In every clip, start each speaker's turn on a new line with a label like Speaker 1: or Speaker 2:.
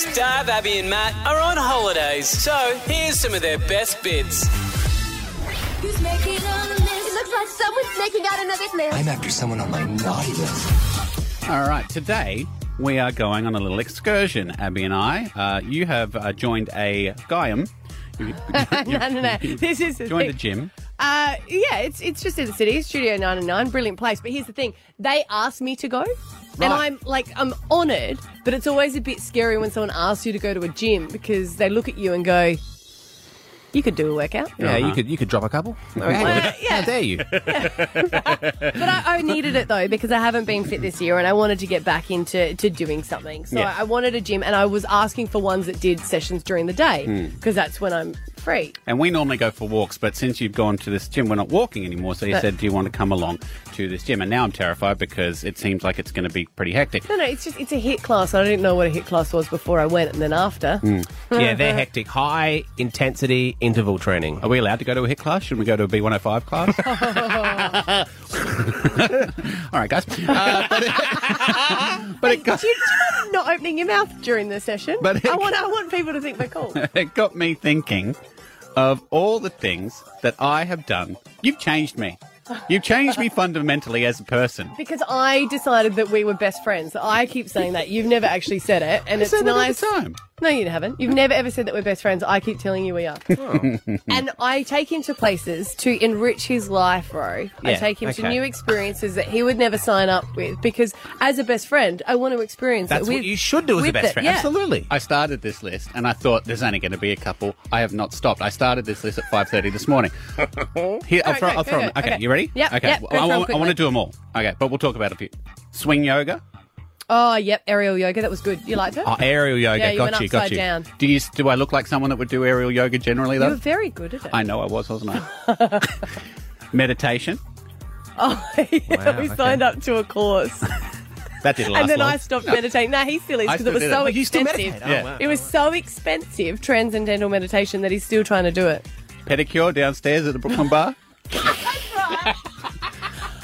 Speaker 1: Stav, Abby, and Matt are on holidays, so here's some of their best bits.
Speaker 2: Who's making a list? It looks like someone's making out another list.
Speaker 3: I'm after someone on my naughty list.
Speaker 4: All right, today we are going on a little excursion, Abby and I. Uh, you have uh, joined a Gaiam. You-
Speaker 5: no, no, no. This is the
Speaker 4: joined
Speaker 5: thing.
Speaker 4: a gym.
Speaker 5: Uh, yeah, it's it's just in the city, Studio 99, brilliant place. But here's the thing: they asked me to go, and
Speaker 4: Right.
Speaker 5: I'm like, I'm honoured. But it's always a bit scary when someone asks you to go to a gym because they look at you and go, "You could do a workout."
Speaker 6: Yeah, you could you could drop a couple.
Speaker 5: Uh, yeah.
Speaker 6: How dare you?
Speaker 5: But I, I needed it though because I haven't been fit this year and I wanted to get back into to doing something. So
Speaker 4: Yeah.
Speaker 5: I wanted a gym and I was asking for ones that did sessions during the day because that's when I'm free.
Speaker 4: And we normally go for walks, but since you've gone to this gym, we're not walking anymore. So you
Speaker 5: But-
Speaker 4: said, Do you want to come along to this gym? And now I'm terrified because it seems like it's going to be pretty hectic.
Speaker 5: No, no, it's just it's a HIIT class. I didn't know what a HIIT class was before I went and then after. Hmm.
Speaker 6: yeah, they're hectic. High intensity interval training.
Speaker 4: Are we allowed to go to a HIIT class? Should we go to a B105 class? All right, guys. Uh, but it, but it got,
Speaker 5: Do you, do you mind not opening your mouth during the session?
Speaker 4: But-
Speaker 5: I want I want people to think they're cool.
Speaker 4: it got me thinking of all the things that I have done. You've changed me. You've changed me fundamentally as a person.
Speaker 5: Because I decided that we were best friends. I keep saying that. You've never actually said it, and it's
Speaker 4: said that all the
Speaker 5: nice.
Speaker 4: time.
Speaker 5: No, you haven't. You've never ever said that we're best friends. I keep telling you we are. Oh. and I take him to places to enrich his life, Ro. I
Speaker 6: Yeah,
Speaker 5: take him to
Speaker 6: okay.
Speaker 5: new experiences that he would never sign up with because, as a best friend, I want to experience
Speaker 6: That's
Speaker 5: it. with-
Speaker 6: what you should do as a
Speaker 5: with
Speaker 6: best
Speaker 5: it,
Speaker 6: friend.
Speaker 5: yeah.
Speaker 6: Absolutely.
Speaker 4: I started this list and I thought there's only going to be a couple. I have not stopped. I started this list at 5:30 this morning. Here, I'll
Speaker 5: All
Speaker 4: throw,
Speaker 5: right,
Speaker 4: I'll
Speaker 5: go,
Speaker 4: throw
Speaker 5: go,
Speaker 4: them.
Speaker 5: go.
Speaker 4: Okay,
Speaker 5: Okay.
Speaker 4: you ready?
Speaker 5: Yep,
Speaker 4: Okay.
Speaker 5: yep,
Speaker 4: Well,
Speaker 5: go
Speaker 4: I,
Speaker 5: through 'em
Speaker 4: want, I want to do them all. Okay, but we'll talk about a few. Swing yoga.
Speaker 5: Oh, yep, aerial yoga. That was good. You liked it?
Speaker 4: Oh, aerial yoga.
Speaker 5: Yeah, you
Speaker 4: got
Speaker 5: went
Speaker 4: you. Got
Speaker 5: upside
Speaker 4: you.
Speaker 5: down.
Speaker 4: Do you? Do I look like someone that would do aerial yoga generally though?
Speaker 5: you
Speaker 4: though?
Speaker 5: were very good at it.
Speaker 4: I know I was, wasn't I? Meditation.
Speaker 5: Oh, yeah,
Speaker 6: Wow,
Speaker 5: we
Speaker 6: okay.
Speaker 5: signed up to a course.
Speaker 4: That didn't last
Speaker 5: and then
Speaker 4: long.
Speaker 5: I stopped meditating. No, he's still is
Speaker 4: I
Speaker 5: because it
Speaker 4: still
Speaker 5: was
Speaker 4: did
Speaker 5: so
Speaker 4: it.
Speaker 6: You still
Speaker 5: expensive.
Speaker 6: meditate? Oh,
Speaker 4: Yeah.
Speaker 6: wow.
Speaker 5: It was so expensive, transcendental meditation, that he's still trying to do it.
Speaker 4: Pedicure downstairs at the Brooklyn Bar.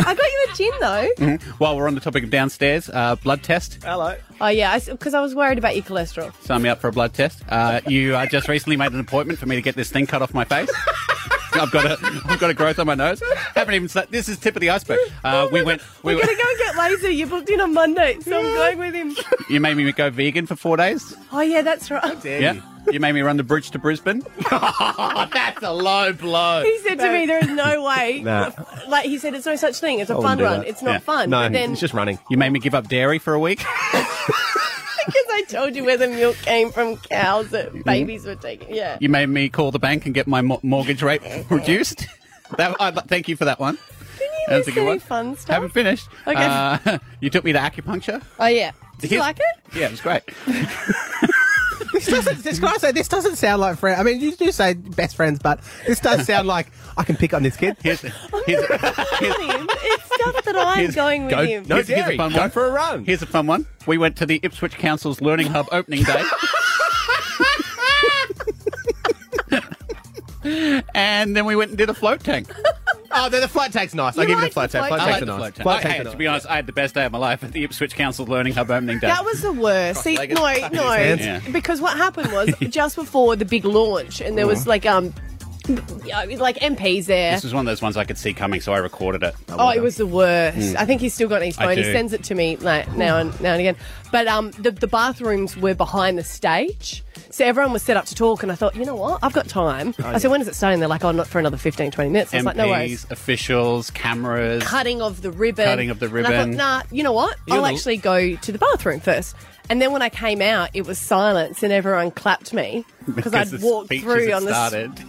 Speaker 5: I got you a gin though.
Speaker 4: While we're on the topic of downstairs, uh, blood test.
Speaker 6: Hello.
Speaker 5: Oh yeah, because I, was worried about your cholesterol.
Speaker 4: Sign me up for a blood test. Uh, you uh, just recently made an appointment for me to get this thing cut off my face. I've got a, I've got a growth on my nose. Haven't even. slept. this is tip of the iceberg. Uh, we went. We
Speaker 5: We're
Speaker 4: went
Speaker 5: gonna go and get laser. You booked in on Monday, so I'm going with him.
Speaker 4: you made me go vegan for four days.
Speaker 5: Oh yeah, that's right.
Speaker 4: Yeah. You made me run the bridge to Brisbane.
Speaker 6: That's a low blow.
Speaker 5: He said to me, "There is no way."
Speaker 6: Nah.
Speaker 5: Like he said, it's no such thing. It's a fun run.
Speaker 6: that.
Speaker 5: It's not
Speaker 4: Yeah.
Speaker 5: fun.
Speaker 6: No,
Speaker 5: but then
Speaker 6: it's just running.
Speaker 4: You made me give up dairy for a week.
Speaker 5: because I told you where the milk came from cows that babies were taking. Yeah.
Speaker 4: You made me call the bank and get my mo- mortgage rate reduced. That, I, thank you for that one. That's a good one.
Speaker 5: fun stuff?
Speaker 4: Haven't finished.
Speaker 5: Okay.
Speaker 4: Uh, you took me to acupuncture.
Speaker 5: Oh yeah. Did you like it?
Speaker 4: Yeah, it was great.
Speaker 6: This doesn't. This can I say this doesn't sound like friend. I mean, you do say best friends, but this does sound like I can pick on this kid.
Speaker 4: Here's, here's, here's,
Speaker 5: him. It's stuff that I'm going with
Speaker 4: go-
Speaker 5: him.
Speaker 6: No
Speaker 4: Here's- here's a
Speaker 6: dairy.
Speaker 4: fun
Speaker 6: Go
Speaker 4: one.
Speaker 6: for a run.
Speaker 4: Here's a fun one. We went to the Ipswich Council's Learning Hub opening day. and then we went and did a float tank.
Speaker 6: Oh, the, the float tank's nice. I'll
Speaker 5: You
Speaker 6: give you the
Speaker 5: like
Speaker 6: float
Speaker 5: the
Speaker 6: tank.
Speaker 5: float
Speaker 6: Float
Speaker 4: I
Speaker 5: tank?
Speaker 6: tanks are nice.
Speaker 4: float tank.
Speaker 6: Float
Speaker 4: I-
Speaker 6: tanks
Speaker 4: hey,
Speaker 6: are
Speaker 4: to
Speaker 6: nice.
Speaker 4: be honest, I had the best day of my life at the Ipswich Council Learning Hub opening day.
Speaker 5: That was the worst. See, no, no,
Speaker 4: Yeah.
Speaker 5: because what happened was just before the big launch, and there was like um, yeah, like MPs there.
Speaker 4: this was one of those ones I could see coming, so I recorded it.
Speaker 5: Oh, it was the worst. I think he's still got it in his phone. He sends it to me like, now and now and again. But um, the the bathrooms were behind the stage, so everyone was set up to talk. And I thought, you know what? I've got time. I said, when is it starting? They're like, oh, not for another 15, 20 minutes. I was
Speaker 4: MPs,
Speaker 5: like, no worries.
Speaker 4: officials, cameras.
Speaker 5: Cutting of the ribbon.
Speaker 4: Cutting of the
Speaker 5: And I thought, nah, you know what?
Speaker 4: You're
Speaker 5: I'll
Speaker 4: the-
Speaker 5: actually go to the bathroom first. And then when I came out, it was silence, and everyone clapped me because I'd
Speaker 4: the
Speaker 5: walked through on the.
Speaker 4: started.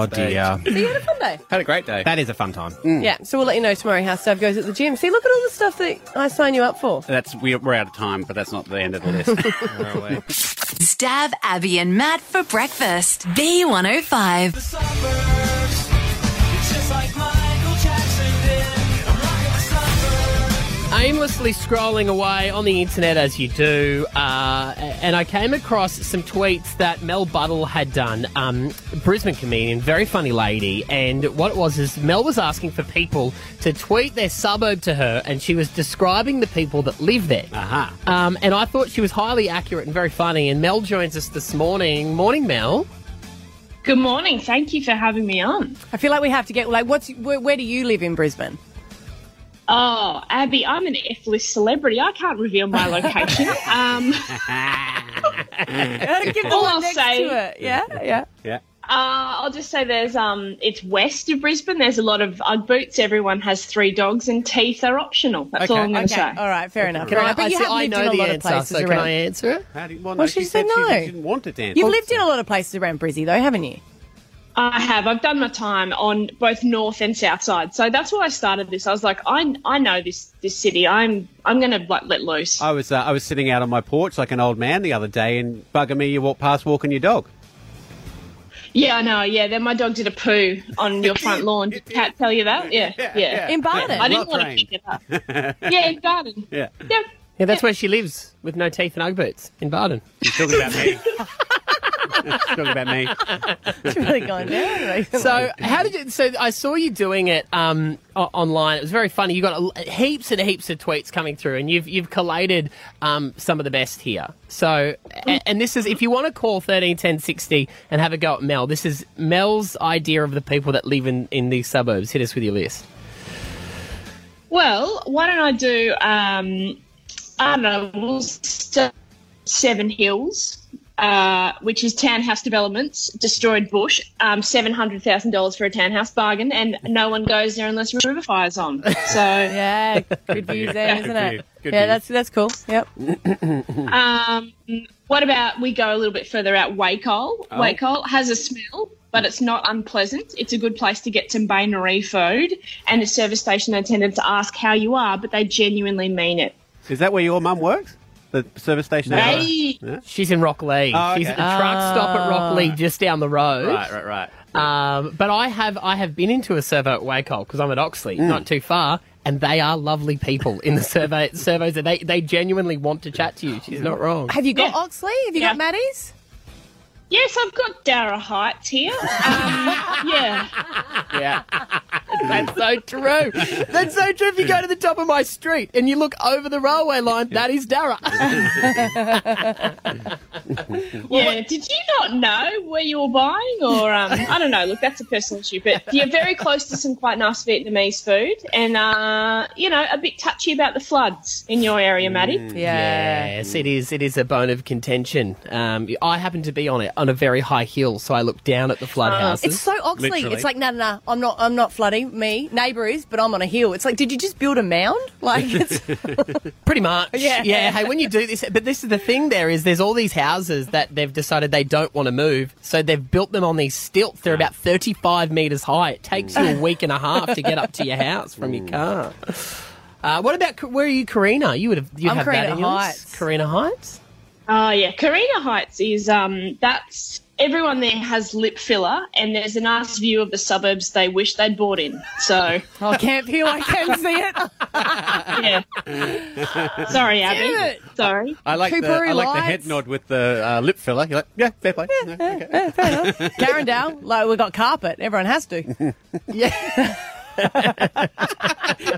Speaker 6: Oh dear.
Speaker 5: So you had a fun day.
Speaker 4: Had a great day.
Speaker 6: That is a fun time. Mm.
Speaker 5: Yeah, so we'll let you know tomorrow how stuff goes at the gym. See, look at all the stuff that I sign you up for.
Speaker 4: That's we, we're out of time, but that's not the end of the list.
Speaker 7: Stav Abby and Matt for breakfast. B105.
Speaker 8: Aimlessly scrolling away on the internet as you do, uh, and I came across some tweets that Mel Buttle had done. Um, Brisbane comedian, very funny lady, and what it was is Mel was asking for people to tweet their suburb to her, and she was describing the people that live there.
Speaker 4: Aha.
Speaker 8: Um, and I thought she was highly accurate and very funny. And Mel joins us this morning. Morning, Mel.
Speaker 9: Good morning. Thank you for having me on.
Speaker 5: I feel like we have to get like, what's where, where do you live in Brisbane?
Speaker 9: Oh, Abby, I'm an F-list celebrity. I can't reveal my location. um,
Speaker 5: Give the
Speaker 9: All I'll say-
Speaker 5: to it. Yeah, yeah.
Speaker 4: Yeah.
Speaker 9: uh, I'll just say there's um, it's west of Brisbane. There's a lot of UGG boots. Everyone has three dogs, and teeth are optional. That's all
Speaker 4: Okay.
Speaker 9: I'm going to
Speaker 5: Okay,
Speaker 9: say.
Speaker 5: all right, fair enough.
Speaker 8: Can
Speaker 5: fair
Speaker 8: I.
Speaker 5: But
Speaker 8: I,
Speaker 5: you
Speaker 8: see,
Speaker 5: have
Speaker 8: I
Speaker 5: lived
Speaker 8: know
Speaker 5: in a
Speaker 8: the
Speaker 5: lot of places
Speaker 8: so can
Speaker 5: around.
Speaker 8: I answer it?
Speaker 4: How do you, well,
Speaker 5: Well,
Speaker 4: no,
Speaker 5: she
Speaker 4: she
Speaker 5: said
Speaker 4: said
Speaker 5: no.
Speaker 4: she didn't want to dance.
Speaker 5: You've lived in a lot of places around Brizzy, though, haven't you?
Speaker 9: I have. I've done my time on both north and south side, so that's why I started this. I was like, I, I know this this city. I'm I'm going to like let loose.
Speaker 4: I was uh, I was sitting out on my porch like an old man the other day, and bugger me, you walk past walking your dog.
Speaker 9: Yeah, I know. Yeah, then my dog did a poo on your front lawn. Did Kat tell you that? Yeah, yeah. yeah.
Speaker 5: In Bardon.
Speaker 9: I didn't
Speaker 4: Not
Speaker 9: want to
Speaker 4: trained.
Speaker 9: pick it up. yeah, in Garden.
Speaker 4: Yeah,
Speaker 9: Yeah.
Speaker 8: Yeah, that's where she lives with no teeth and Ugg boots in Bardon.
Speaker 4: she's talking about me. she's talking about me.
Speaker 5: It's really gone down. recently.
Speaker 8: So, how did you? So, I saw you doing it um, o- online. It was very funny. You got a, heaps and heaps of tweets coming through, and you've you've collated um, some of the best here. So, and, and this is if you want to call thirteen ten sixty and have a go at Mel. This is Mel's idea of the people that live in in these suburbs. Hit us with your list.
Speaker 9: Well, why don't I do? Um, I don't know. We'll start Seven Hills, uh, which is townhouse developments, destroyed bush, um, seven hundred thousand dollars for a townhouse bargain, and no one goes there unless Riverfire's on. So,
Speaker 5: yeah, good views there, isn't
Speaker 4: Good
Speaker 5: it?
Speaker 4: view, good
Speaker 5: yeah,
Speaker 4: view.
Speaker 5: that's that's cool. Yep.
Speaker 9: um, what about we go a little bit further out? Wacol.
Speaker 4: Oh.
Speaker 9: Wacol has a smell. But it's not unpleasant. It's a good place to get some Bain Marie food and a service station attendant to ask how you are, but they genuinely mean it.
Speaker 4: Is that where your mum works? The service station.
Speaker 9: They,
Speaker 8: She's in Rocklea.
Speaker 4: Oh,
Speaker 8: She's
Speaker 4: okay.
Speaker 8: at the truck stop at Rocklea, just down the road.
Speaker 4: Right, right, right.
Speaker 8: Um, but I have I have been into a servo at Wacol because I'm at Oxley,
Speaker 4: Mm.
Speaker 8: not too far, and they are lovely people in the survey servos. They they genuinely want to chat to you. She's not wrong.
Speaker 5: Have you got
Speaker 9: Yeah.
Speaker 5: Oxley? Have you
Speaker 9: Yeah.
Speaker 5: got Maddie's?
Speaker 9: Yes, I've got Darra Heights here. Um, yeah.
Speaker 8: Yeah, that's so true. That's so true. If you go to the top of my street and you look over the railway line, that is Darra.
Speaker 9: Yeah. Did you not know where you were buying? Or, um, I don't know. Look, that's a personal issue. But you're very close to some quite nice Vietnamese food and, uh, you know, a bit touchy about the floods in your area, Maddie.
Speaker 5: Yeah.
Speaker 8: Yes, it is. It is a bone of contention. Um, I happen to be on it on a very high hill, so I look down at the flood houses.
Speaker 5: It's so Oxley.
Speaker 4: Literally.
Speaker 5: It's like, no, no, no, I'm not, I'm not flooding. Me, neighbour is, but I'm on a hill. It's like, did you just build a mound? Like, it's,
Speaker 8: Pretty much.
Speaker 5: Yeah.
Speaker 8: Yeah. Hey, when you do this, but this is the thing there is there's all these houses that they've decided they don't want to move. So they've built them on these stilts. They're about 35 metres high. It takes you a mm. week and a half to get up to your house from your mm. car. Uh, what about, where are you, Carina? You would have, you
Speaker 5: I'm
Speaker 8: have that
Speaker 5: Carina
Speaker 8: in yours?
Speaker 5: Heights.
Speaker 8: Carina Heights?
Speaker 9: Oh yeah, Carina Heights is um that's everyone there has lip filler and there's a nice view of the suburbs they wish they'd bought in. So
Speaker 5: I can't feel I can see it.
Speaker 9: yeah. Sorry, Abby.
Speaker 5: Damn it.
Speaker 9: Sorry.
Speaker 4: I like the I like the head nod with the uh, lip filler. You're like, yeah, fair play. Yeah, okay.
Speaker 5: Carindale, like we've got carpet. Everyone has to.
Speaker 8: Yeah.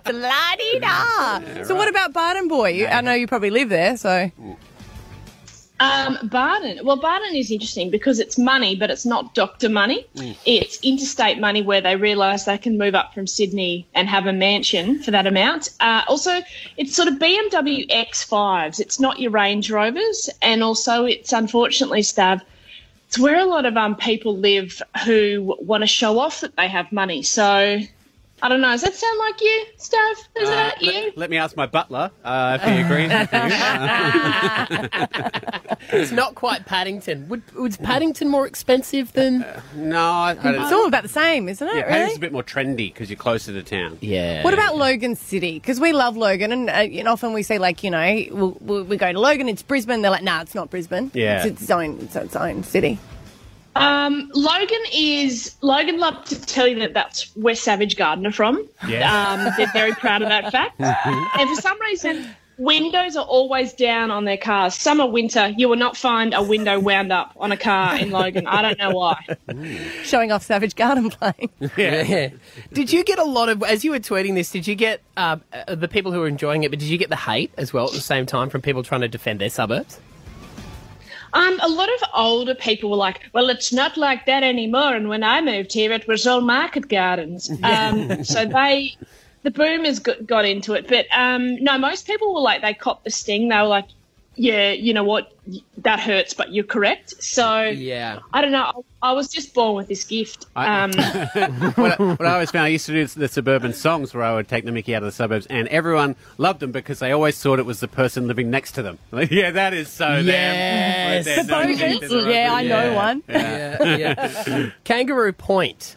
Speaker 5: La-di-da. So what about Barton Boy? You, I know you probably live there, so
Speaker 9: Um, Bardon. Well, Bardon is interesting because it's money, but it's not doctor money. It's interstate money where they realise they can move up from Sydney and have a mansion for that amount. Uh, also, it's sort of BMW X5s. It's not your Range Rovers, and also it's unfortunately, Stav, it's where a lot of um people live who want to show off that they have money. So. I don't know. Does that sound like you, Stav? Is
Speaker 4: Uh,
Speaker 9: that you?
Speaker 4: let, let me ask my butler uh, if he agrees with you. Uh,
Speaker 8: It's not quite Paddington. Would, was Paddington more expensive than.
Speaker 4: no, I, I
Speaker 5: it's all about the same, isn't it?
Speaker 4: yeah,
Speaker 5: really?
Speaker 4: Paddington's a bit more trendy because you're closer to town.
Speaker 8: Yeah.
Speaker 5: What about Logan City? Because we love Logan, and, uh, and often we say like, you know, we'll, we'll, we go to Logan, it's Brisbane. They're like, nah, it's not Brisbane.
Speaker 4: Yeah.
Speaker 5: it's its own, it's its own city.
Speaker 9: Um, Logan is Logan loved to tell you that that's where Savage Garden are from.
Speaker 4: Yeah.
Speaker 9: Um, they're very proud of that fact. and for some reason, windows are always down on their cars. Summer, winter, you will not find a window wound up on a car in Logan. I don't know why.
Speaker 5: Showing off Savage Garden playing.
Speaker 8: Yeah. Did you get a lot of, as you were tweeting this, did you get uh, uh, the people who were enjoying it, but did you get the hate as well at the same time from people trying to defend their suburbs?
Speaker 9: Um, a lot of older people were like, "Well, it's not like that anymore." And when I moved here, it was all market gardens. Um, so they, the boomers got, got into it. But um, no, most people were like, they copped the sting. They were like, "Yeah, you know what? That hurts, but you're correct." So
Speaker 8: Yeah.
Speaker 9: I don't know. I was just born with this gift.
Speaker 4: I-
Speaker 9: Um,
Speaker 4: what, I, what I always found, I used to do the suburban songs where I would take the Mickey out of the suburbs, and everyone loved them because they always thought it was the person living next to them. Like, yeah, that is so
Speaker 8: Yes.
Speaker 4: them.
Speaker 8: The
Speaker 4: Right there, no
Speaker 5: bogans.
Speaker 4: teeth in the road.
Speaker 5: Yeah, I know one.
Speaker 8: Yeah, yeah. Kangaroo Point.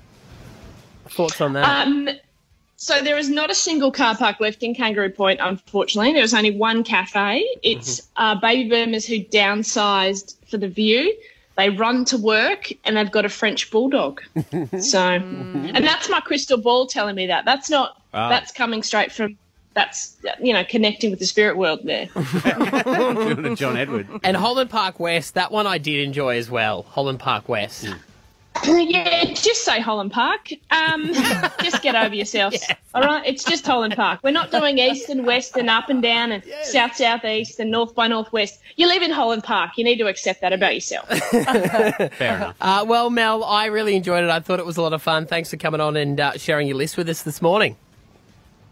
Speaker 8: Thoughts on that?
Speaker 9: Um, so there is not a single car park left in Kangaroo Point, unfortunately. There was only one cafe. It's uh, baby boomers who downsized for the view. They run to work and they've got a French bulldog. so, and that's my crystal ball telling me that. That's not.
Speaker 4: Ah.
Speaker 9: That's coming straight from. That's you know connecting with the spirit world there.
Speaker 4: John Edward.
Speaker 8: and Holland Park West, that one I did enjoy as well. Holland Park West.
Speaker 9: Yeah, just say Holland Park. Um, just get over yourselves. All right, it's just Holland Park. We're not doing east and west and up and down and south southeast and north by northwest. You live in Holland Park. You need to accept that about yourself.
Speaker 4: Fair enough.
Speaker 8: Uh, well, Mel, I really enjoyed it. I thought it was a lot of fun. Thanks for coming on and uh, sharing your list with us this morning.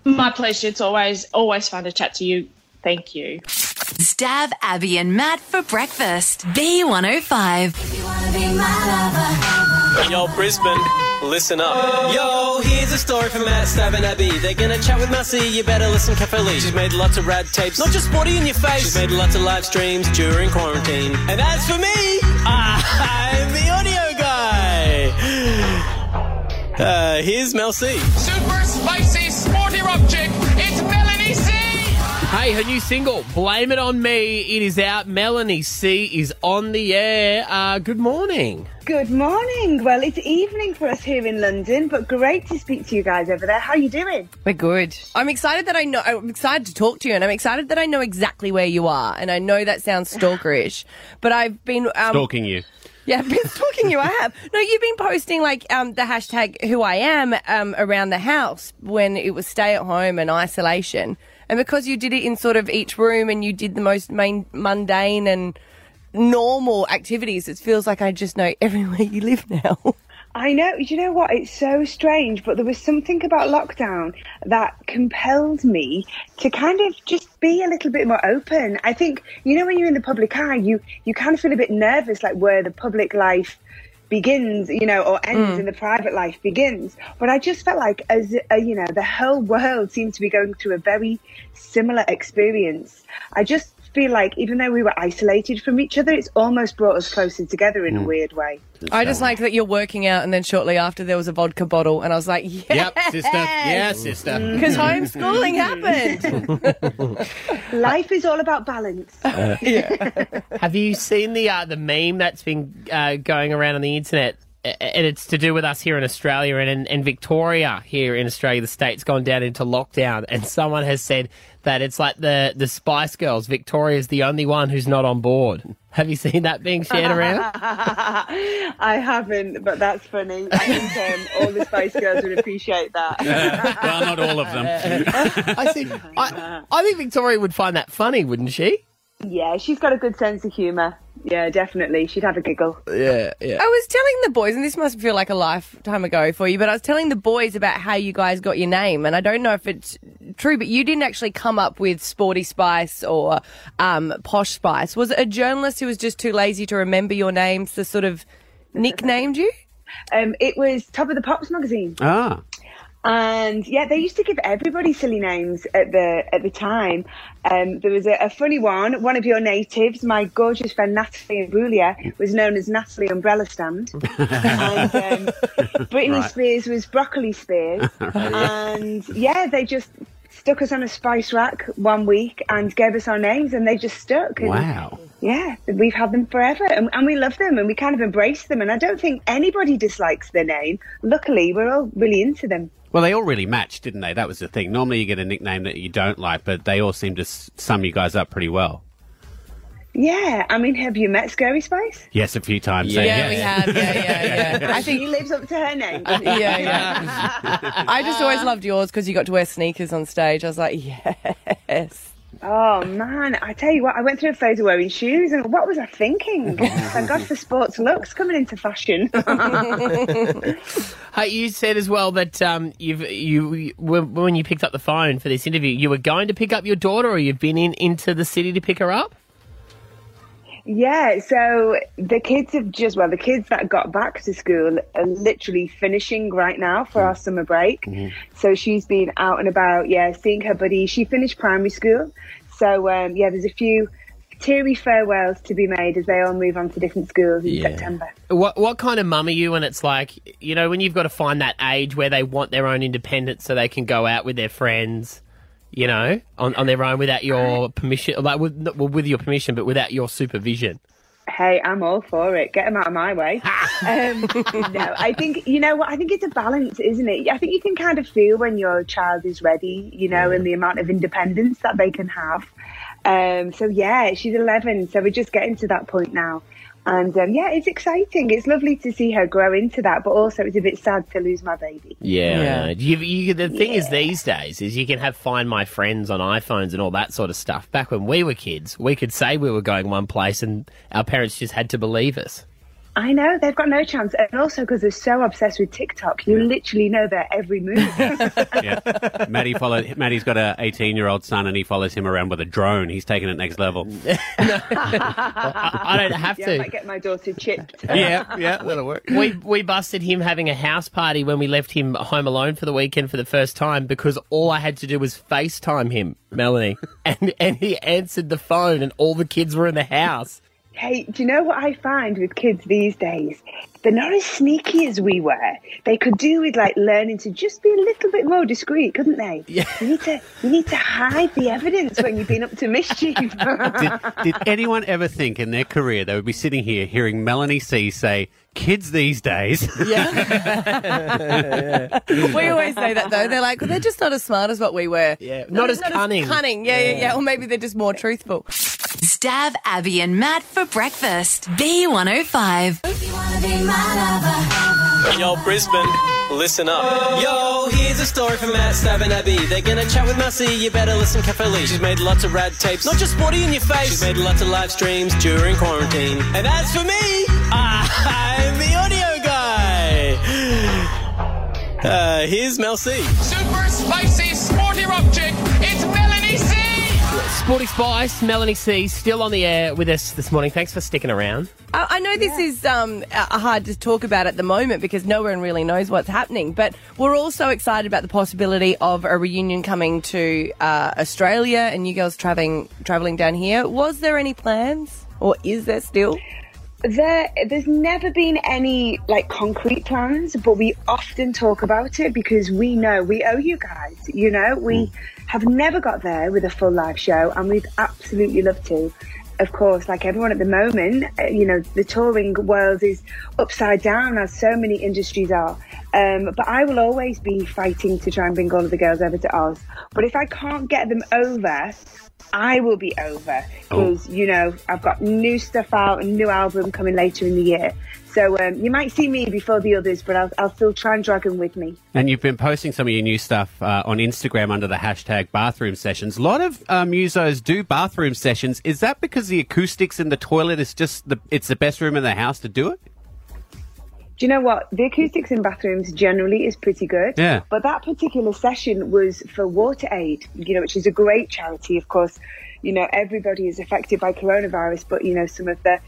Speaker 9: My pleasure. It's always always fun to chat to you. Thank you.
Speaker 7: Stav Abby and Matt for breakfast. B105.
Speaker 1: Yo, Brisbane, listen up. Yo, here's a story from Matt, Stav, and Abby. They're gonna chat with Massey, you better listen carefully. She's made lots of rad tapes, not just body in your face. She's made lots of live streams during quarantine. And as for me, I'm the audio guy. Uh, here's Mel C.
Speaker 10: Super spicy sporty rock chick. It's Melanie C.
Speaker 8: Hey, her new single, Blame It On Me, it is out. Melanie C is on the air. Uh, good morning.
Speaker 11: Good morning. Well, it's evening for us here in London, but great to speak to you guys over there. How are you doing?
Speaker 5: We're good. I'm excited that I know. I'm excited to talk to you, and I'm excited that I know exactly where you are. And I know that sounds stalkerish, but I've been um,
Speaker 4: Stalking you.
Speaker 5: Yeah, I've been stalking you. I have. No, you've been posting like um, the hashtag Who I Am um, around the house when it was stay at home and isolation, and because you did it in sort of each room and you did the most main, mundane and normal activities, it feels like I just know everywhere you live now.
Speaker 11: I know. You know what? It's so strange, but there was something about lockdown that compelled me to kind of just be a little bit more open. I think you know when you're in the public eye, you you kind of feel a bit nervous, like where the public life begins, you know, or ends and the private life begins. But I just felt like, as uh, you know, the whole world seemed to be going through a very similar experience. I just feel like even though we were isolated from each other, it's almost brought us closer together in a weird way.
Speaker 5: I just like that you're working out, and then shortly after there was a vodka bottle, and I was like, yeah,
Speaker 4: Yep, sister. Yeah, sister.
Speaker 5: because homeschooling happened.
Speaker 11: Life is all about balance.
Speaker 8: Have you seen the uh, the meme that's been uh, going around on the internet? And it's to do with us here in Australia and in, in Victoria here in Australia. The state's gone down into lockdown, and someone has said that it's like the the Spice Girls. Victoria's the only one who's not on board. Have you seen that being shared around?
Speaker 11: I haven't, but that's funny. I think um, all the Spice Girls would appreciate that.
Speaker 4: well, not all of them.
Speaker 8: I think I, I think Victoria would find that funny, wouldn't she?
Speaker 11: yeah, she's got a good sense of humour. Yeah, definitely. She'd have a giggle.
Speaker 8: Yeah, yeah.
Speaker 5: I was telling the boys, and this must feel like a lifetime ago for you, but I was telling the boys about how you guys got your name, and I don't know if it's true, but you didn't actually come up with Sporty Spice or um, Posh Spice. Was it a journalist who was just too lazy to remember your names that sort of nicknamed you?
Speaker 11: Um, it was Top of the Pops magazine.
Speaker 4: Ah.
Speaker 11: And yeah, they used to give everybody silly names at the at the time. Um, there was a, a funny one. One of your natives, my gorgeous friend Natalie Imbruglia, was known as Natalie Umbrella Stand. and um, Britney
Speaker 4: Right.
Speaker 11: Spears was Broccoli Spears. and yeah, they just stuck us on a spice rack one week and gave us our names, and they just stuck. And
Speaker 4: Wow.
Speaker 11: Yeah, we've had them forever, and, and we love them, and we kind of embrace them. And I don't think anybody dislikes their name. Luckily, we're all really into them.
Speaker 4: Well, they all really matched, didn't they? That was the thing. Normally, you get a nickname that you don't like, but they all seem to sum you guys up pretty well.
Speaker 11: Yeah, I mean, have you met Scary Spice?
Speaker 4: Yes, a few times. Eh?
Speaker 5: Yeah,
Speaker 4: so yes.
Speaker 5: we have. Yeah, yeah, yeah.
Speaker 11: I think he lives up to her name.
Speaker 5: yeah, yeah. I just always loved yours because you got to wear sneakers on stage. I was like, yes.
Speaker 11: Oh man, I tell you what, I went through a phase of wearing shoes, and what was I thinking? Thank God for sports looks coming into fashion.
Speaker 8: Hey, you said as well that um, you've you when when you picked up the phone for this interview, you were going to pick up your daughter, or you've been in into the city to pick her up.
Speaker 11: Yeah, so the kids have just, well, the kids that got back to school are literally finishing right now for our summer break. So she's been out and about, yeah, seeing her buddy. She finished primary school. So, um, yeah, there's a few teary farewells to be made as they all move on to different schools in September.
Speaker 8: What what kind of mum are you when it's like you know when you've got to find that age where they want their own independence so they can go out with their friends, you know, on, on their own without your permission, like with well, with your permission, but without your supervision.
Speaker 11: Hey, I'm all for it. Get them out of my way. um, no, I think you know what. I think it's a balance, isn't it? I think you can kind of feel when your child is ready, you know, and the amount of independence that they can have. Um, so yeah, she's 11, so we're just getting to that point now. And um, yeah, it's exciting. It's lovely to see her grow into that, but also it's a bit sad to lose my baby.
Speaker 8: Yeah, You, you, the thing is these days is you can have Find My Friends on iPhones and all that sort of stuff. Back when we were kids, we could say we were going one place and our parents just had to believe us.
Speaker 11: I know they've got no chance, and also because they're so obsessed with TikTok, you literally know their every move.
Speaker 4: yeah. Maddie followed. Maddie's got a 18 year old son, and he follows him around with a drone. He's taking it next level.
Speaker 8: I, I don't have
Speaker 11: yeah,
Speaker 8: to.
Speaker 11: I might get my daughter chipped.
Speaker 4: yeah, yeah, that'll work.
Speaker 8: we we busted him having a house party when we left him home alone for the weekend for the first time because all I had to do was FaceTime him, Melanie, and and he answered the phone and all the kids were in the house.
Speaker 11: Hey, do you know what I find with kids these days? They're not as sneaky as we were. They could do with like learning to just be a little bit more discreet, couldn't they? Yeah. You need to you need to hide the evidence when you've been up to mischief.
Speaker 4: Did, did anyone ever think in their career they would be sitting here hearing Melanie C say, "Kids these days"? Yeah.
Speaker 5: we always say that though. They're like, well, they're just not as smart as what we were.
Speaker 8: Yeah, not as cunning.
Speaker 5: cunning. Yeah, yeah, yeah. Or maybe they're just more truthful.
Speaker 7: Stav Abby and Matt for breakfast. B105.
Speaker 1: Yo, Brisbane, listen up. Yo, here's a story from Matt, Stav, and Abby. They're gonna chat with Massey, you better listen carefully. She's made lots of rad tapes, not just sporty in your face. She's made lots of live streams during quarantine. And as for me, I'm the audio guy. Uh, here's Mel C.
Speaker 10: Super spicy Sporty
Speaker 8: Spice, Melanie C, still on the air with us this morning. Thanks for sticking around.
Speaker 5: I, I know this is um, uh, hard to talk about at the moment because no one really knows what's happening, but we're also excited about the possibility of a reunion coming to uh, Australia and you girls traveling traveling down here. Was there any plans, or is there still?
Speaker 11: There, there's never been any like concrete plans, but we often talk about it because we know we owe you guys. You know, we hmm. have never got there with a full live show, and we'd absolutely love to. Of course, like everyone at the moment, uh, you know, the touring world is upside down as so many industries are. Um, but I will always be fighting to try and bring all of the girls over to Oz. But if I can't get them over, I will be over because you know I've got new stuff out, a new album coming later in the year. So um, you might see me before the others, but I'll, I'll still try and drag them with me.
Speaker 4: And you've been posting some of your new stuff uh, on Instagram under the hashtag bathroom sessions. A lot of uh, musos do bathroom sessions. Is that because the acoustics in the toilet is just the it's the best room in the house to do it?
Speaker 11: Do you know what? The acoustics in bathrooms generally is pretty good.
Speaker 4: Yeah.
Speaker 11: But that particular session was for Water Aid, you know, which is a great charity. Of course, you know, everybody is affected by coronavirus, but, you know, some of the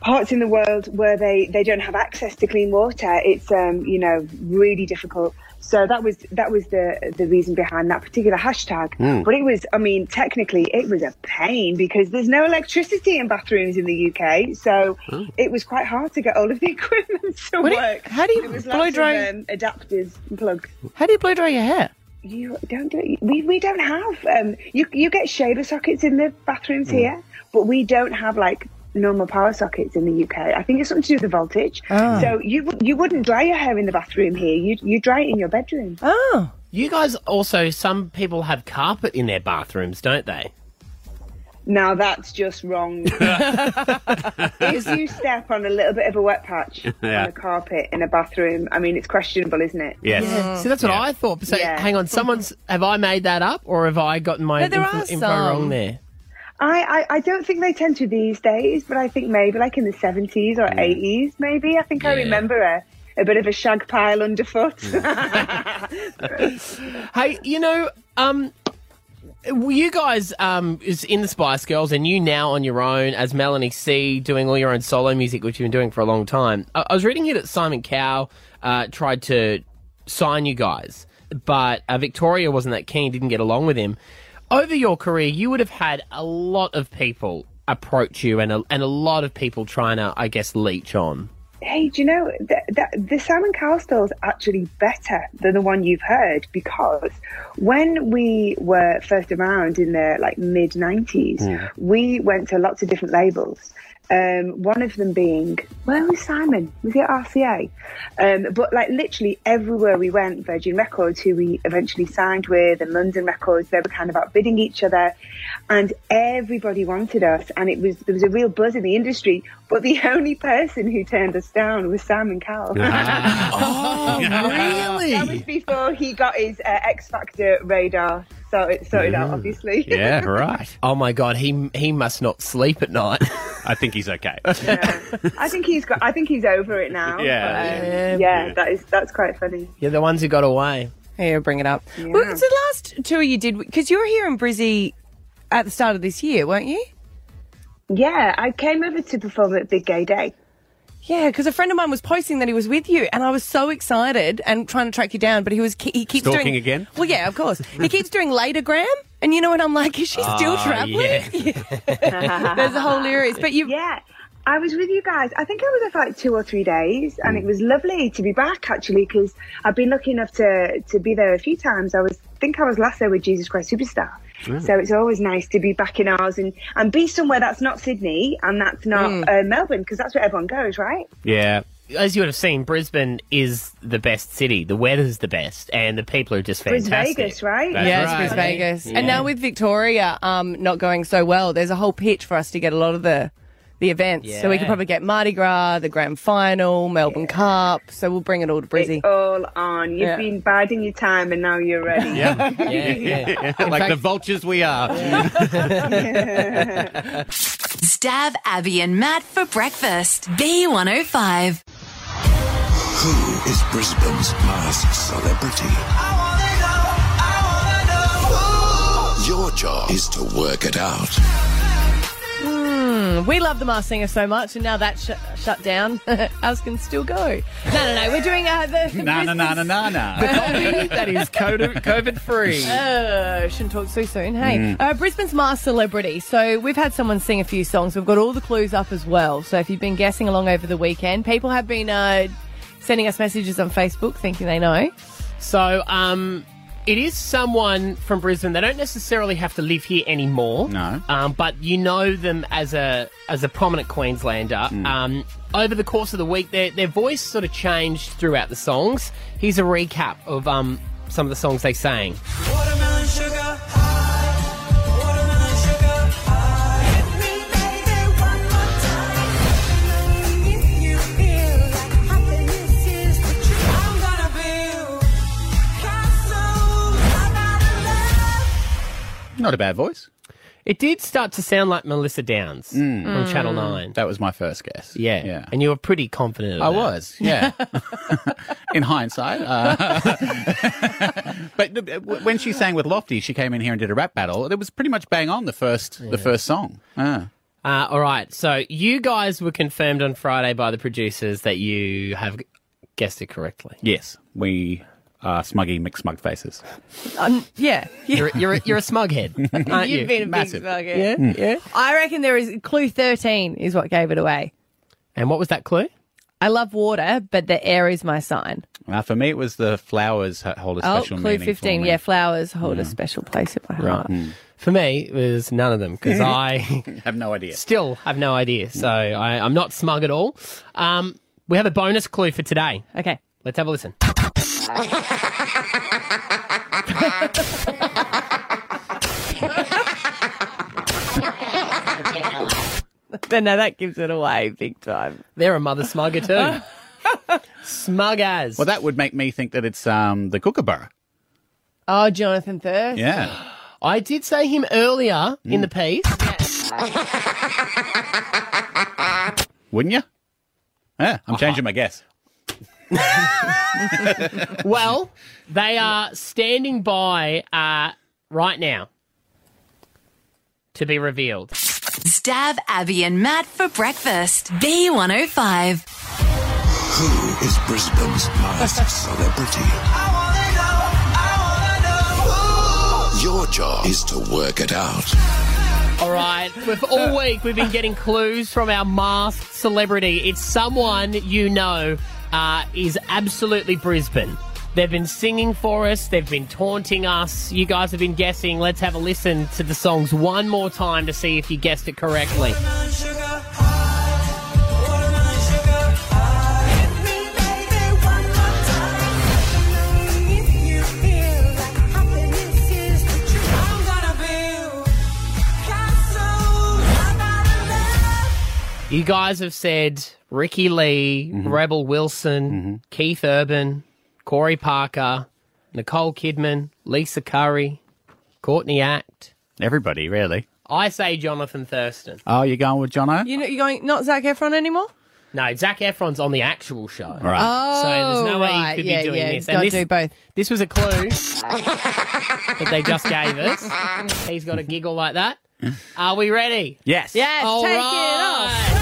Speaker 11: parts in the world where they, they don't have access to clean water, it's, um, you know, really difficult. So that was that was the the reason behind that particular hashtag.
Speaker 12: Mm.
Speaker 11: But it was, I mean, technically it was a pain because there's no electricity in bathrooms in the UK, so it was quite hard to get all of the equipment to
Speaker 5: What do you-
Speaker 11: work.
Speaker 5: how do you blow
Speaker 11: lots
Speaker 5: dry-
Speaker 11: of, um, adapters and plugs?
Speaker 5: How do you blow dry your hair?
Speaker 11: You don't do it. We we don't have. Um, you you get shaver sockets in the bathrooms here, but we don't have like normal power sockets in the UK. I think it's something to do with the voltage.
Speaker 8: Ah.
Speaker 11: So you you wouldn't dry your hair in the bathroom here. You you dry it in your bedroom.
Speaker 5: Oh.
Speaker 8: You guys also, some people have carpet in their bathrooms, don't they?
Speaker 11: Now that's just wrong. if you step on a little bit of a wet patch
Speaker 8: Yeah.
Speaker 11: on a carpet in a bathroom, I mean, it's questionable, isn't it?
Speaker 8: Yeah. See, that's what I thought. So,
Speaker 11: Yeah.
Speaker 8: hang on, someone's. Have I made that up, or have I gotten my
Speaker 11: No, there
Speaker 8: info, info wrong there?
Speaker 11: I, I, I don't think they tend to these days, but I think maybe like in the 70s or 80s, maybe. I think I remember a, a bit of a shag pile underfoot.
Speaker 8: Hey, you know, um, you guys um, is in the Spice Girls, and you now on your own as Melanie C, doing all your own solo music, which you've been doing for a long time. I, I was reading here that Simon Cowell uh, tried to sign you guys, but uh, Victoria wasn't that keen, didn't get along with him. Over your career, you would have had a lot of people approach you, and a, and a lot of people trying to, I guess, leech on.
Speaker 11: hey, do you know, the, the, the Simon Cowell store is actually better than the one you've heard because when we were first around in the like mid 90s, hmm. we went to lots of different labels. Um, one of them being, where was Simon? Was it RCA? Um, but like literally everywhere we went, Virgin Records, who we eventually signed with, and London Records, they were kind of outbidding each other, and everybody wanted us, and it was there was a real buzz in the industry. But the only person who turned us down was Simon Cowell.
Speaker 8: oh, really?
Speaker 11: That was before he got his uh, X Factor radar so sorted, sorted out, obviously. Yeah, right.
Speaker 8: oh my god, he he must not sleep at night.
Speaker 4: I think he's okay.
Speaker 11: I think he's got. I think he's over it now.
Speaker 8: Yeah.
Speaker 11: But, um,
Speaker 8: Yeah.
Speaker 11: yeah, that is that's quite funny.
Speaker 8: You're the ones who got away.
Speaker 5: Here, bring it up. Well, it's the last tour you did because you were here in Brizzy at the start of this year, weren't you?
Speaker 11: Yeah, I came over to perform at Big Gay Day.
Speaker 5: Yeah, because a friend of mine was posting that he was with you, and I was so excited and trying to track you down. But he was he keeps
Speaker 4: Stalking
Speaker 5: doing
Speaker 4: again?
Speaker 5: Well, yeah, of course. he keeps doing later, latergram, and you know what I'm like? Is she still
Speaker 11: Ah,
Speaker 5: traveling? There's a whole lyrics, but you
Speaker 11: yeah. I was with you guys. I think I was there for like two or three days, and it was lovely to be back actually because I've been lucky enough to to be there a few times. I was think I was last there with Jesus Christ Superstar,
Speaker 4: Mm.
Speaker 11: so it's always nice to be back in Oz and and be somewhere that's not Sydney and that's not
Speaker 8: Mm.
Speaker 11: uh, Melbourne because that's where everyone goes, right?
Speaker 4: Yeah.
Speaker 8: As you would have seen, Brisbane is the best city. The weather's the best, and the people are just
Speaker 11: Bris
Speaker 8: fantastic.
Speaker 11: Vegas, right?
Speaker 8: That's
Speaker 5: yeah,
Speaker 8: right.
Speaker 5: it's Bris Vegas.
Speaker 8: Yeah.
Speaker 5: And now with Victoria um, not going so well, there's a whole pitch for us to get a lot of the the events. So we could probably get Mardi Gras, the Grand Final, Melbourne Cup. So we'll bring it all to Brizzy.
Speaker 11: It's all on. You've
Speaker 5: Yeah.
Speaker 11: been biding your time and now you're ready.
Speaker 4: Yeah. like the vultures we are.
Speaker 7: Stav Abby and Matt for breakfast. B105.
Speaker 3: Who is Brisbane's masked celebrity? I wanna know. I wanna know. Your job is to work it out.
Speaker 5: Hmm, we love the Masked Singer so much, and now that's sh- shut down. Ours can still go. No, no, no. We're doing uh, the.
Speaker 4: Na na na na na na.
Speaker 8: that is COVID free.
Speaker 5: Uh, shouldn't talk too soon. Hey,
Speaker 4: Mm.
Speaker 5: uh, Brisbane's Masked Celebrity. So we've had someone sing a few songs. We've got all the clues up as well. So if you've been guessing along over the weekend, people have been uh, sending us messages on Facebook thinking they know.
Speaker 8: So, um, it is someone from Brisbane. They don't necessarily have to live here anymore. No. Um, but you know them as a as a prominent Queenslander. Um, over the course of the week, their their voice sort of changed throughout the songs. Here's a recap of um some of the songs they sang.
Speaker 10: Watermelon
Speaker 12: Not a bad voice.
Speaker 8: It did start to sound like Melissa Downes
Speaker 12: Mm.
Speaker 8: from
Speaker 12: Mm.
Speaker 8: Channel Nine.
Speaker 12: That was my first guess.
Speaker 8: Yeah,
Speaker 12: Yeah.
Speaker 8: and you were pretty confident. Of
Speaker 12: I
Speaker 8: that.
Speaker 12: was, yeah. In hindsight, uh, but when she sang with Lofty, she came in here and did a rap battle. It was pretty much bang on the first the first song. Ah.
Speaker 8: Uh, all right. So you guys were confirmed on Friday by the producers that you have guessed it correctly.
Speaker 12: Yes, we are smuggy McSmug faces.
Speaker 5: Um, yeah.
Speaker 8: You're, you're, a, you're a smug head, aren't
Speaker 5: You've
Speaker 8: you?
Speaker 5: been a
Speaker 12: Massive.
Speaker 5: big slugger.
Speaker 8: Yeah,
Speaker 12: Mm.
Speaker 8: yeah.
Speaker 5: I reckon there is clue 13 is what gave it away.
Speaker 8: And what was that clue?
Speaker 5: I love water, but the air is my sign.
Speaker 12: Uh, for me, it was the flowers ha- hold a
Speaker 5: Oh,
Speaker 12: special
Speaker 5: clue
Speaker 12: meaning.
Speaker 5: 15.
Speaker 12: For me.
Speaker 5: Yeah, flowers hold a special place in my heart.
Speaker 8: For me, it was none of them because I
Speaker 12: have no idea.
Speaker 8: Still have no idea. So I, I'm not smug at all. Um, we have a bonus clue for today.
Speaker 5: Okay.
Speaker 8: Let's have a listen.
Speaker 5: But no, that gives it away big time.
Speaker 8: They're a mother smugger too. Smug as.
Speaker 12: Well, that would make me think that it's um, the Kookaburra.
Speaker 5: Oh, Jonathan Thurston.
Speaker 12: Yeah.
Speaker 8: I did say him earlier in the piece.
Speaker 12: Wouldn't you? Yeah, I'm changing my guess.
Speaker 8: well, they are standing by uh, right now to be revealed.
Speaker 7: Stav Abby and Matt for breakfast. B105.
Speaker 3: Who is Brisbane's masked celebrity? Your job is to work it out.
Speaker 8: All right, we've all week we've been getting clues from our masked celebrity. It's someone you know uh, is absolutely Brisbane. They've been singing for us. They've been taunting us. You guys have been guessing. Let's have a listen to the songs one more time to see if you guessed it correctly. You guys have said Ricki-Lee, mm-hmm. Rebel Wilson, mm-hmm. Keith Urban, Corey Parker, Nicole Kidman, Lisa Curry, Courtney Act.
Speaker 12: Everybody, really.
Speaker 8: I say Jonathan Thurston.
Speaker 12: Oh, you're going with Jono?
Speaker 5: You, you're going not Zac Efron anymore.
Speaker 8: No, Zac Efron's on the actual show.
Speaker 12: Right.
Speaker 5: Oh,
Speaker 8: so there's no way oh,
Speaker 5: right.
Speaker 8: you could
Speaker 5: yeah,
Speaker 8: be doing
Speaker 5: yeah.
Speaker 8: this.
Speaker 5: Gotta
Speaker 8: this,
Speaker 5: do both.
Speaker 8: this was a clue that they just gave us. He's got a giggle like that. Mm. Are we ready?
Speaker 12: Yes.
Speaker 5: Yes,
Speaker 8: All
Speaker 5: take
Speaker 8: right. Who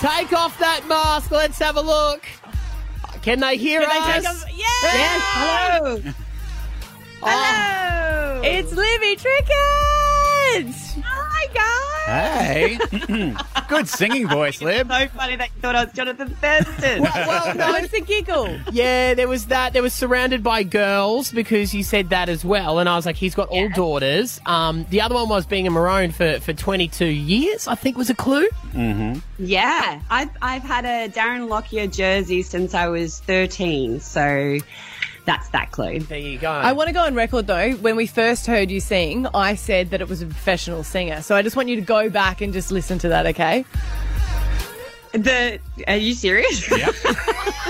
Speaker 8: Take off that mask. Let's have a look. Can they hear
Speaker 5: Can
Speaker 8: us?
Speaker 5: they take off- Yes.
Speaker 11: Yes, hello.
Speaker 5: Hello. Oh. It's Libby Trickett. Hi guys.
Speaker 12: Hey. Good singing voice, Lib.
Speaker 11: So funny that you thought I was Jonathan Thurston.
Speaker 8: well, no,
Speaker 5: What's a giggle?
Speaker 8: Yeah, there was that. There was surrounded by girls because you said that as well, and I was like, he's got all daughters. Um, the other one was being a maroon for for 22 years. I think was a clue.
Speaker 13: Yeah, I've I've had a Darren Lockyer jersey since I was thirteen, so that's that clue.
Speaker 8: There you go.
Speaker 5: I want to go on record though. When we first heard you sing, I said that it was a professional singer. So I just want you to go back and just listen to that, okay?
Speaker 13: The are you serious?
Speaker 12: Yep.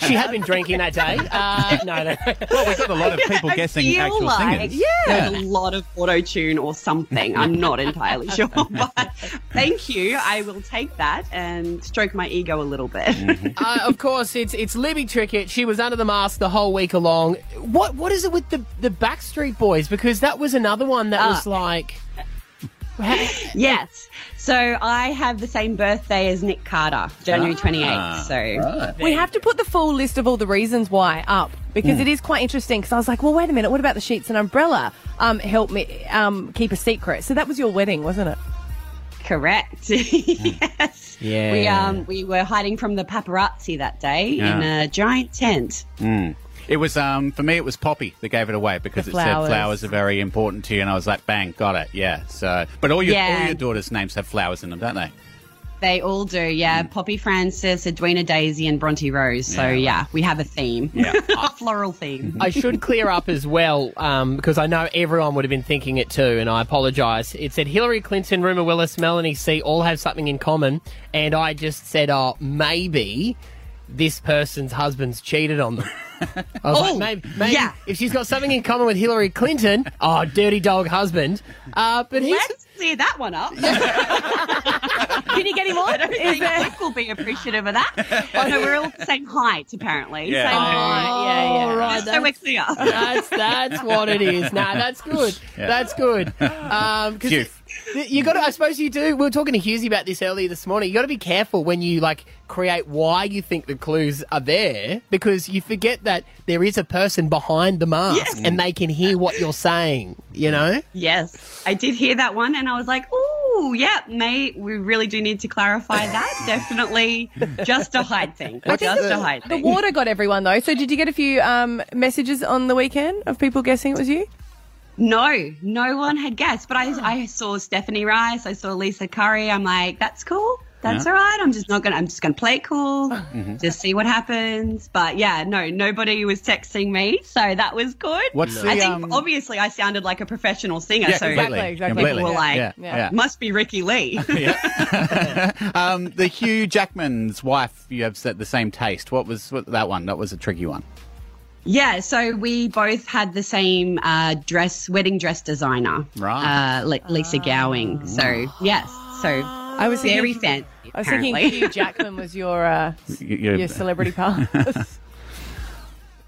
Speaker 8: she had been drinking that day. Uh, no, no.
Speaker 12: well, we've got a lot of people
Speaker 13: I
Speaker 12: guessing
Speaker 13: feel
Speaker 12: actual
Speaker 13: like
Speaker 12: singers.
Speaker 13: There's a lot of auto tune or something. I'm not entirely sure, but thank you. I will take that and stroke my ego a little bit.
Speaker 8: uh, of course, it's it's Libby Trickett. She was under the mask the whole week along. What what is it with the the Backstreet Boys? Because that was another one that was like.
Speaker 13: yes. So I have the same birthday as Nick Carter, January 28th. So
Speaker 5: We have to put the full list of all the reasons why up because
Speaker 13: Mm.
Speaker 5: it is quite interesting. Because I was like, well, wait a minute, what about the sheets and umbrella? Um, help me um, keep a secret. So that was your wedding, wasn't it?
Speaker 13: correct. yes.
Speaker 8: Yeah.
Speaker 13: We um we were hiding from the paparazzi that day in a giant tent.
Speaker 12: Mm. It was um for me. It was Poppy that gave it away because
Speaker 13: The
Speaker 12: it said
Speaker 13: flowers.
Speaker 12: flowers are very important to you, and I was like, bang, got it. Yeah. So, but all your
Speaker 13: Yeah.
Speaker 12: all your daughters' names have flowers in them, don't they?
Speaker 13: They all do, yeah. Poppy Francis, Edwina Daisy, and Bronte Rose. So
Speaker 12: Yeah.
Speaker 13: yeah, we have a theme.
Speaker 12: Yeah.
Speaker 13: a floral theme.
Speaker 8: I should clear up as well um, because I know everyone would have been thinking it too, and I apologise. It said Hillary Clinton, Rumer Willis, Melanie C all have something in common, and I just said, oh, maybe this person's husband's cheated on them. I was
Speaker 13: Oh,
Speaker 8: like, maybe, maybe
Speaker 13: yeah.
Speaker 8: if she's got something in common with Hillary Clinton, oh, dirty dog husband. Uh, but he's
Speaker 13: Let's clear that one up.
Speaker 5: Can you get him on?
Speaker 13: I don't think Nick will be appreciative of that. Oh no, we're all the same height apparently.
Speaker 12: Yeah.
Speaker 13: Same
Speaker 8: Oh,
Speaker 13: height.
Speaker 8: yeah, yeah.
Speaker 5: right.
Speaker 13: So we're clear.
Speaker 8: That's that's what it is. Nah, that's good.
Speaker 12: Yeah.
Speaker 8: That's good. Um, 'cause
Speaker 12: Few,
Speaker 8: You got to. I suppose you do. We were talking to Husey about this earlier this morning. You got to be careful when you like create why you think the clues are there because you forget that there is a person behind the mask
Speaker 13: Yes.
Speaker 8: and they can hear what you're saying. You know.
Speaker 13: Yes, I did hear that one, and I was like, "Ooh, yeah, mate, we really do need to clarify that. Definitely, just a hide thing. Just
Speaker 5: the,
Speaker 13: a height
Speaker 5: the
Speaker 13: thing."
Speaker 5: The water got everyone though. So did you get a few um, messages on the weekend of people guessing it was you?
Speaker 13: No, no one had guessed, but I, I saw Stephanie Rice, I saw Lisa Curry. I'm like, that's cool. That's
Speaker 12: Yeah.
Speaker 13: all right. I'm just not gonna. I'm just gonna play it cool,
Speaker 12: Mhm.
Speaker 13: just see what happens. But yeah, no, nobody was texting me, so that was good.
Speaker 12: What's
Speaker 13: I
Speaker 12: the,
Speaker 13: think
Speaker 12: um,
Speaker 13: obviously I sounded like a professional singer,
Speaker 12: Yeah,
Speaker 13: so
Speaker 12: Exactly, exactly.
Speaker 13: people were
Speaker 12: completely.
Speaker 13: like,
Speaker 12: Yeah, yeah.
Speaker 13: must be Ricki-Lee.
Speaker 12: um, the Hugh Jackman's wife, you have said the same taste. What was what, that one? That was a tricky one.
Speaker 13: Yeah, so we both had the same uh, dress, wedding dress designer,
Speaker 12: Right.
Speaker 13: Uh, Le- Lisa Gowing. So yes, so
Speaker 5: I was
Speaker 13: very
Speaker 5: thinking-
Speaker 13: fancy.
Speaker 5: I was thinking. Hugh Jackman was your uh,
Speaker 12: You-
Speaker 5: your celebrity pass.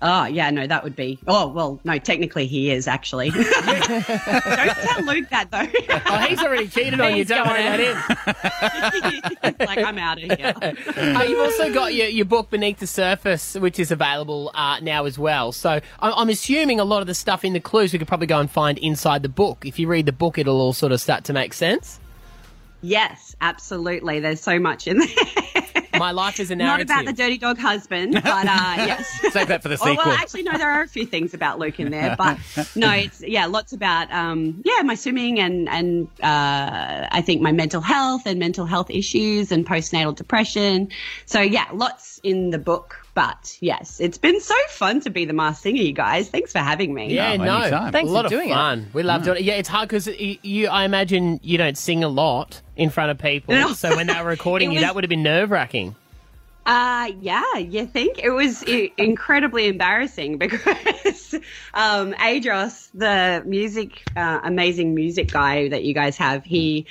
Speaker 13: Oh yeah, no, that would be. Oh well, no, technically he is actually. Don't tell Luke that though.
Speaker 8: Oh, he's already cheated on you. Don't worry
Speaker 13: going
Speaker 8: about him.
Speaker 13: like I'm out of here.
Speaker 8: Uh, you've also got your, your book Beneath the Surface, which is available uh, now as well. So I'm, I'm assuming a lot of the stuff in the clues we could probably go and find inside the book. If you read the book, it'll all sort of start to make sense.
Speaker 13: Yes, absolutely. There's so much in there.
Speaker 8: My life is a narrative.
Speaker 13: Not about the dirty dog husband, but uh, yes.
Speaker 12: Save that for the
Speaker 13: Oh, well, actually, no, there are a few things about Luke in there, but no, it's yeah, lots about um, yeah, my swimming and and uh, I think my mental health and mental health issues and postnatal depression. So yeah, lots in the book. But yes, it's been so fun to be the masked singer, you guys. Thanks for having me.
Speaker 8: Yeah, no, a lot of fun. We love doing it. Yeah, it's hard because you, I imagine you don't sing a lot in front of people.
Speaker 13: No.
Speaker 8: So when they were recording you,
Speaker 13: was-
Speaker 8: that would have been nerve wracking.
Speaker 13: Uh, yeah, you think it was I- incredibly embarrassing because um, Adros, the music, uh, amazing music guy that you guys have, he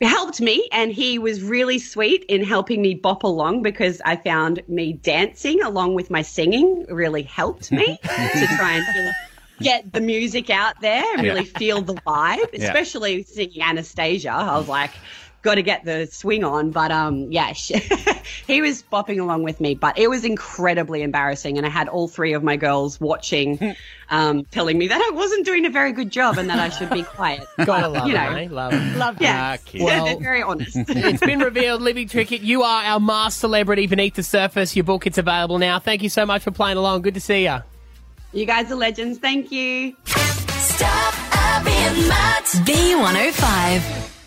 Speaker 13: helped me and he was really sweet in helping me bop along because I found me dancing along with my singing really helped me to try and get the music out there and really
Speaker 10: Yeah.
Speaker 13: feel the vibe,
Speaker 10: Yeah.
Speaker 13: especially singing Anastasia. I was like, got to get the swing on. But um, yeah, he was bopping along with me, but it was incredibly embarrassing. And I had all three of my girls watching, um, telling me that I wasn't doing a very good job and that I should be quiet.
Speaker 8: Gotta love
Speaker 13: you
Speaker 8: it, eh? Love it.
Speaker 13: Love yeah.
Speaker 8: Well-
Speaker 13: very honest.
Speaker 8: it's been revealed, Libby Trickett, you are our masked celebrity beneath the surface. Your book, it's available now. Thank you so much for playing along. Good to see you.
Speaker 13: You guys are legends. Thank you.
Speaker 7: Stav Abby and Matt. B105.